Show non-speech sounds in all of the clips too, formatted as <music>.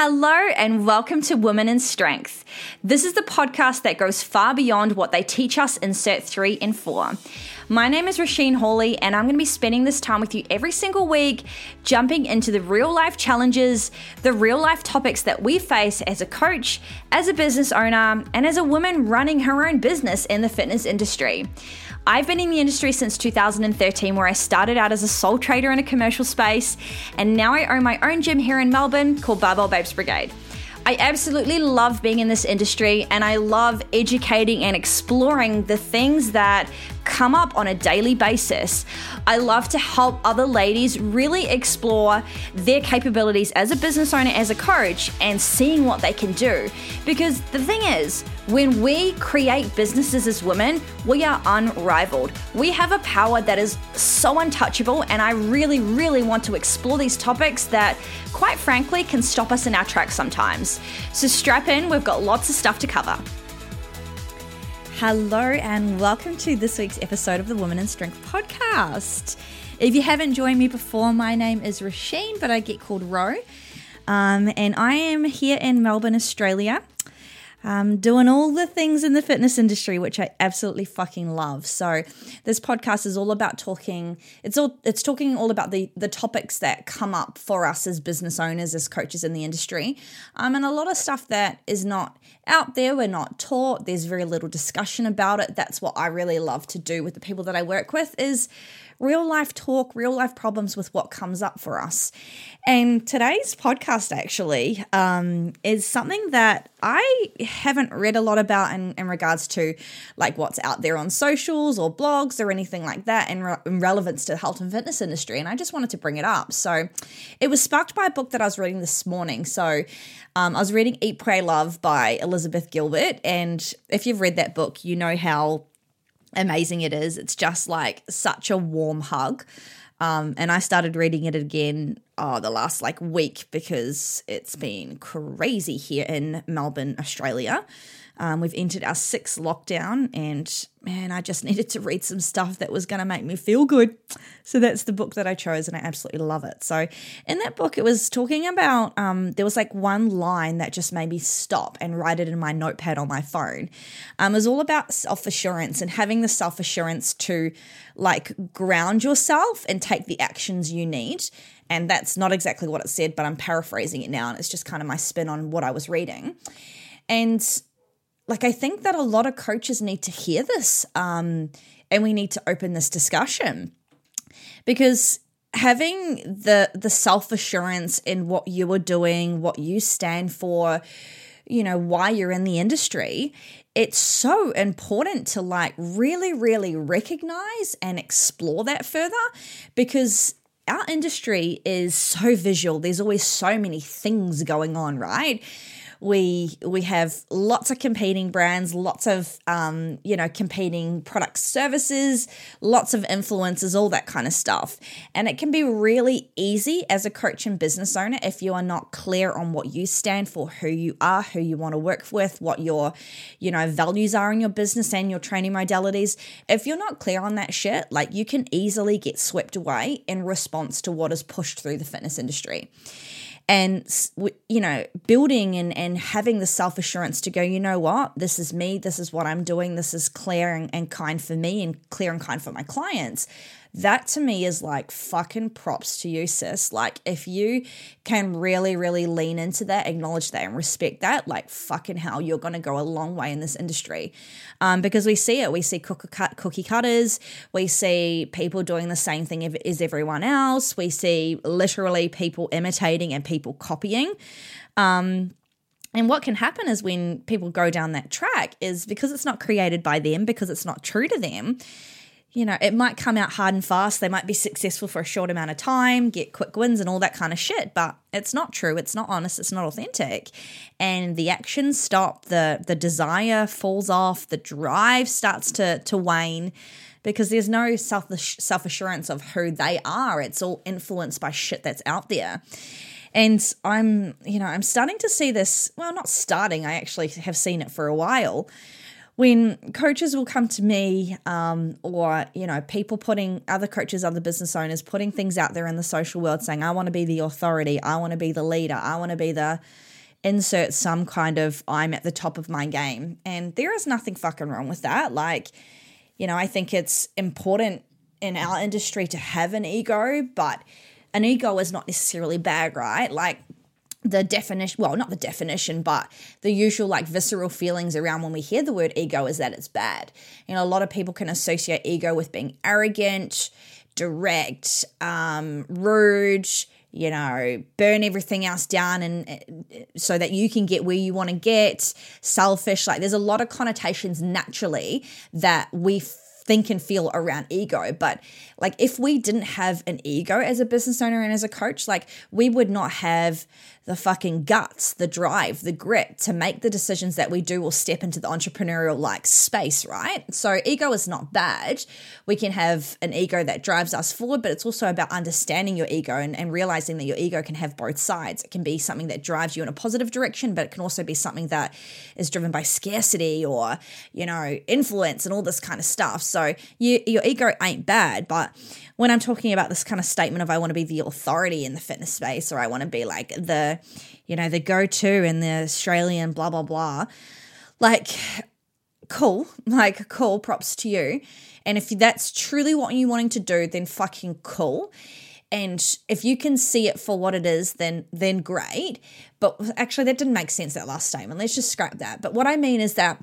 Hello, and welcome to Women in Strength. This is the podcast that goes far beyond what they teach us in Cert 3 and 4. My name is Rasheen Hawley, and I'm going to be spending this time with you every single week, jumping into the real life challenges, the real life topics that we face as a coach, as a business owner, and as a woman running her own business in the fitness industry. I've been in the industry since 2013, where I started out as a sole trader in a commercial space, and now I own my own gym here in Melbourne called Barbell Babes Brigade. I absolutely love being in this industry and I love educating and exploring the things that come up on a daily basis. I love to help other ladies really explore their capabilities as a business owner, as a coach, and seeing what they can do. Because the thing is, when we create businesses as women, we are unrivaled. We have a power that is so untouchable, and I really, really want to explore these topics that, quite frankly, can stop us in our tracks sometimes. So strap in, we've got lots of stuff to cover. Hello, and welcome to this week's episode of the Women in Strength podcast. If you haven't joined me before, my name is Rasheen, but I get called Ro. Um, and I am here in Melbourne, Australia um, doing all the things in the fitness industry, which I absolutely fucking love. So this podcast is all about talking. It's all it's talking all about the the topics that come up for us as business owners, as coaches in the industry, um, and a lot of stuff that is not out there. We're not taught. There's very little discussion about it. That's what I really love to do with the people that I work with. Is real life talk, real life problems with what comes up for us. And today's podcast actually um, is something that I haven't read a lot about in, in, regards to like what's out there on socials or blogs or anything like that in, re- in relevance to the health and fitness industry. And I just wanted to bring it up. So it was sparked by a book that I was reading this morning. So um, I was reading Eat, Pray, Love by Elizabeth Gilbert. And if you've read that book, you know how amazing it is. It's just like such a warm hug. Um, and I started reading it again oh, the last like week because it's been crazy here in Melbourne, Australia. Um, we've entered our sixth lockdown, and man, I just <laughs> needed to read some stuff that was going to make me feel good. So that's the book that I chose, and I absolutely love it. So in that book, it was talking about um, there was like one line that just made me stop and write it in my notepad on my phone. Um, it was all about self assurance and having the self assurance to like ground yourself and take the actions you need. And that's not exactly what it said, but I'm paraphrasing it now, and it's just kind of my spin on what I was reading. And like I think that a lot of coaches need to hear this, um, and we need to open this discussion because having the the self assurance in what you are doing, what you stand for, you know, why you're in the industry, it's so important to like really, really recognize and explore that further because our industry is so visual. There's always so many things going on, right? We we have lots of competing brands, lots of um, you know competing products, services, lots of influencers, all that kind of stuff. And it can be really easy as a coach and business owner if you are not clear on what you stand for, who you are, who you want to work with, what your you know values are in your business and your training modalities. If you're not clear on that shit, like you can easily get swept away in response to what is pushed through the fitness industry and you know building and and having the self assurance to go you know what? This is me. This is what i'm doing. This is clear and, and kind for me and clear and kind for my clients that to me is like fucking props to you, sis. Like, if you can really, really lean into that, acknowledge that, and respect that, like, fucking hell, you're going to go a long way in this industry. Um, because we see it. We see cookie cutters. We see people doing the same thing as everyone else. We see literally people imitating and people copying. Um, and what can happen is when people go down that track is because it's not created by them, because it's not true to them, you know, it might come out hard and fast. They might be successful for a short amount of time, get quick wins and all that kind of shit, but it's not true. It's not honest. It's not authentic. And the actions stop, the the desire falls off, the drive starts to to wane because there's no self self assurance of who they are. It's all influenced by shit that's out there. And I'm, you know, I'm starting to see this, well, not starting, I actually have seen it for a while when coaches will come to me um, or you know people putting other coaches other business owners putting things out there in the social world saying i want to be the authority. I want to be the leader. I want to be the insert some kind of i'm at the top of my game. And there is nothing fucking wrong with that. Like you know i think it's important in our industry to have an ego but an ego is not necessarily bad right? Like the definition well not the definition but the usual like visceral feelings around when we hear the word ego is that it's bad you know a lot of people can associate ego with being arrogant direct um, rude you know burn everything else down and uh, so that you can get where you want to get selfish like there's a lot of connotations naturally that we think and feel around ego. But like if we didn't have an ego as a business owner and as a coach, like we would not have the fucking guts, the drive, the grit to make the decisions that we do or step into the entrepreneurial like space, right? So ego is not bad. We can have an ego that drives us forward, but it's also about understanding your ego and, and realizing that your ego can have both sides. It can be something that drives you in a positive direction, but it can also be something that is driven by scarcity or, you know, influence and all this kind of stuff. So you, your ego ain't bad, but when I'm talking about this kind of statement of I want to be the authority in the fitness space or I want to be like the, you know, the go to in the Australian blah, blah, blah, like, cool, <laughs> like, cool, props to you. And if that's truly what you're wanting to do, then fucking cool. And if you can see it for what it is, then then great. But actually, that didn't make sense that last statement. Let's just scrap that. But what I mean is that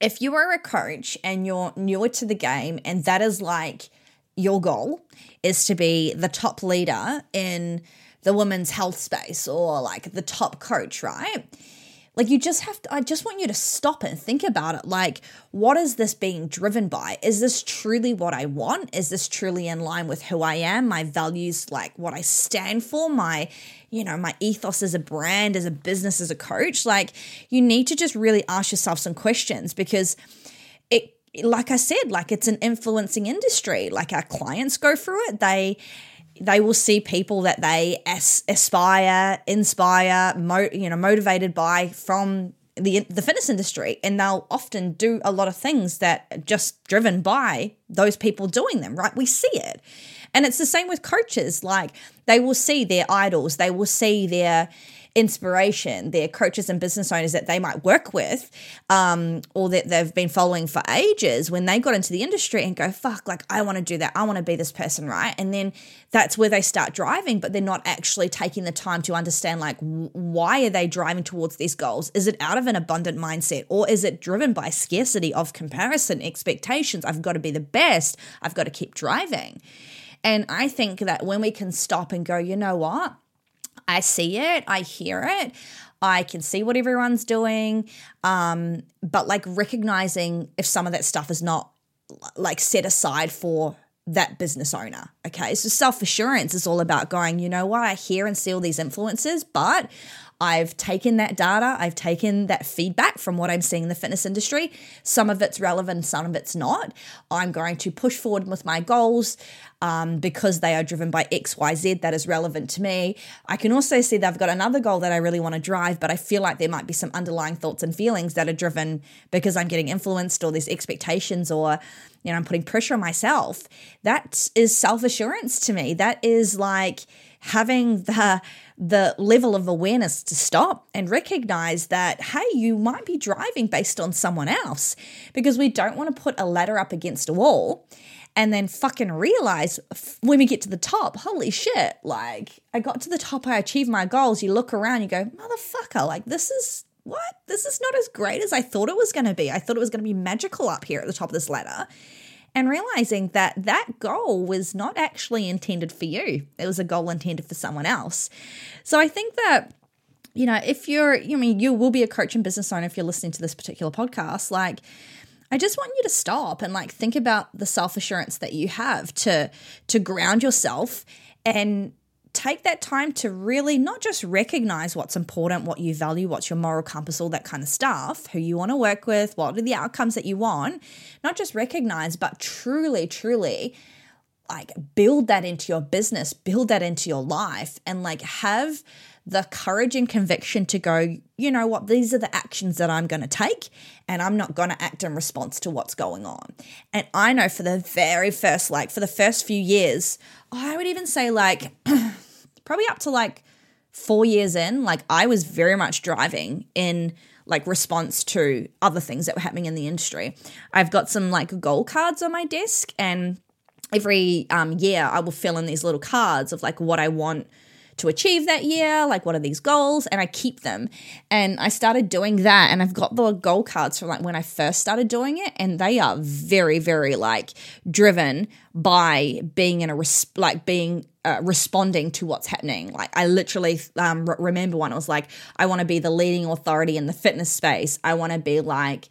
if you are a coach and you're newer to the game, and that is like your goal is to be the top leader in the women's health space or like the top coach, right? Like you just have to, I just want you to stop and think about it. Like, what is this being driven by? Is this truly what I want? Is this truly in line with who I am, my values, like what I stand for, my, you know, my ethos as a brand, as a business, as a coach? Like, you need to just really ask yourself some questions because it like I said, like it's an influencing industry. Like our clients go through it. They they will see people that they as, aspire, inspire, mo- you know, motivated by from the the fitness industry, and they'll often do a lot of things that are just driven by those people doing them. Right? We see it, and it's the same with coaches. Like they will see their idols, they will see their inspiration, their coaches and business owners that they might work with um, or that they've been following for ages when they got into the industry and go, fuck, like I want to do that. I want to be this person, right? And then that's where they start driving, but they're not actually taking the time to understand like why are they driving towards these goals? Is it out of an abundant mindset or is it driven by scarcity of comparison, expectations? I've got to be the best. I've got to keep driving. And I think that when we can stop and go, you know what? I see it, I hear it, I can see what everyone's doing. Um, but like recognizing if some of that stuff is not like set aside for that business owner. Okay. So self assurance is all about going, you know what, I hear and see all these influences, but I've taken that data, I've taken that feedback from what I'm seeing in the fitness industry. Some of it's relevant, some of it's not. I'm going to push forward with my goals um, because they are driven by XYZ that is relevant to me. I can also see that I've got another goal that I really want to drive, but I feel like there might be some underlying thoughts and feelings that are driven because I'm getting influenced or there's expectations or you know, I'm putting pressure on myself. That is self assurance to me. That is like having the the level of awareness to stop and recognize that hey you might be driving based on someone else because we don't want to put a ladder up against a wall and then fucking realize when we get to the top holy shit like i got to the top i achieved my goals. You look around you go motherfucker like this is what? This is not as great as i thought it was going to be. I thought it was going to be magical up here at the top of this ladder and realizing that that goal was not actually intended for you. It was a goal intended for someone else. So I think that you know, if you're, I mean, you will be a coach and business owner if you're listening to this particular podcast. Like, I just want you to stop and like think about the self assurance that you have to to ground yourself and take that time to really not just recognize what's important, what you value, what's your moral compass, all that kind of stuff, who you want to work with, what are the outcomes that you want, not just recognize, but truly, truly like build that into your business, build that into your life, and like have the courage and conviction to go, you know what, these are the actions that I'm going to take, and I'm not going to act in response to what's going on. And I know for the very first, like, for the first few years, I would even say, like, <clears throat> probably up to like four years in, like, I was very much driving in like response to other things that were happening in the industry. I've got some like goal cards on my desk, and every um, year I will fill in these little cards of like what I want to achieve that year, like what are these goals, and I keep them. And I started doing that, and I've got the goal cards from like when I first started doing it, and they are very, very like driven by being in a res- like being uh, responding to what's happening. Like I literally um, remember one. It was like I want to be the leading authority in the fitness space. I want to be like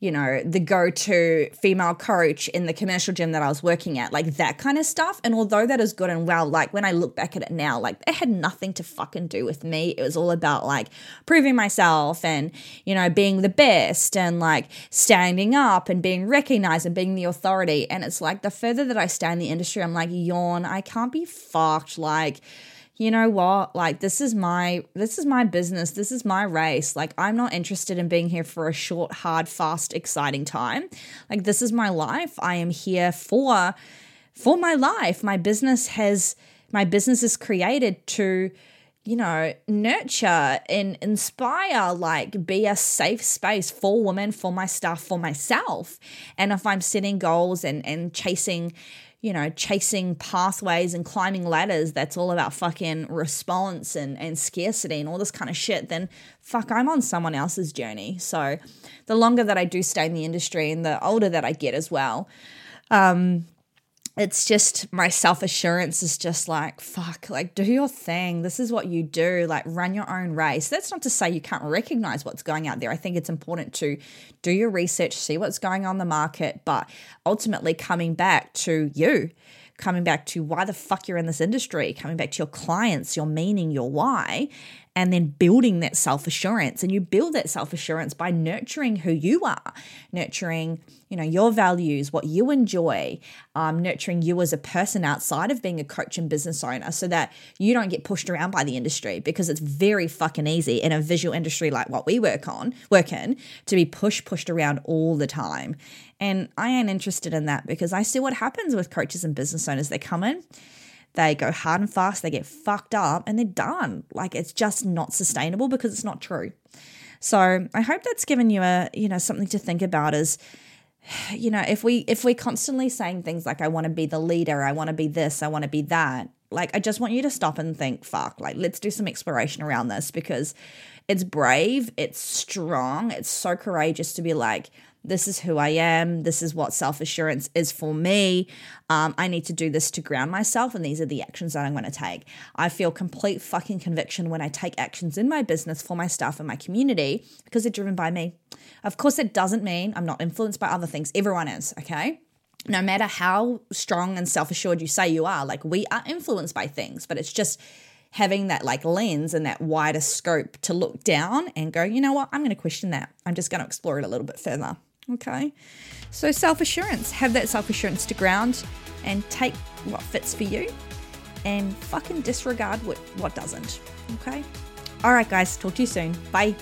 you know, the go to female coach in the commercial gym that I was working at, like that kind of stuff. And although that is good and well, like when I look back at it now, like it had nothing to fucking do with me. It was all about like proving myself and, you know, being the best and like standing up and being recognized and being the authority. And it's like the further that I stay in the industry, I'm like, yawn, I can't be fucked. Like, you know what? Like this is my this is my business. This is my race. Like i'm not interested in being here for a short hard fast exciting time. Like this is my life. I am here for for my life. My business has my business is created to you know nurture and inspire like be a safe space for women for my staff for myself and if i'm setting goals and and chasing you know, chasing pathways and climbing ladders that's all about fucking response and, and scarcity and all this kind of shit, then fuck, I'm on someone else's journey. So the longer that I do stay in the industry and the older that I get as well, um, it's just my self assurance is just like, fuck, like do your thing. This is what you do. Like run your own race. That's not to say you can't recognize what's going out there. I think it's important to do your research, see what's going on the market, but ultimately coming back to you coming back to why the fuck you're in this industry, coming back to your clients, your meaning, your why, and then building that self assurance. And you build that self assurance by nurturing who you are, nurturing, you know, your values, what you enjoy, um, nurturing you as a person outside of being a coach and business owner so that you don't get pushed around by the industry because it's very fucking easy in a visual industry like what we work on, work in, to be pushed, pushed around all the time. And I ain't interested in that because I see what happens with coaches and business owners. They come in, they go hard and fast, they get fucked up, and they're done. Like it's just not sustainable because it's not true. So I hope that's given you a you know something to think about. Is <sighs> you know if we if we're constantly saying things like I want to be the leader, I want to be this, I want to be that. Like I just want you to stop and think, fuck. Like let's do some exploration around this because it's brave, it's strong, it's so courageous to be like this is who I am. This is what self assurance is for me. Um, I need to do this to ground myself, and these are the actions that I'm going to take. I feel complete fucking conviction when I take actions in my business for my staff and my community because they're driven by me. Of course, it doesn't mean I'm not influenced by other things. Everyone is, okay? No matter how strong and self assured you say you are, like we are influenced by things, but it's just having that like lens and that wider scope to look down and go, you know what, I'm going to question that. I'm just going to explore it a little bit further. Okay. So self assurance, have that self assurance to ground and take what fits for you and fucking disregard what, what doesn't. Okay. All right, guys. Talk to you soon. Bye.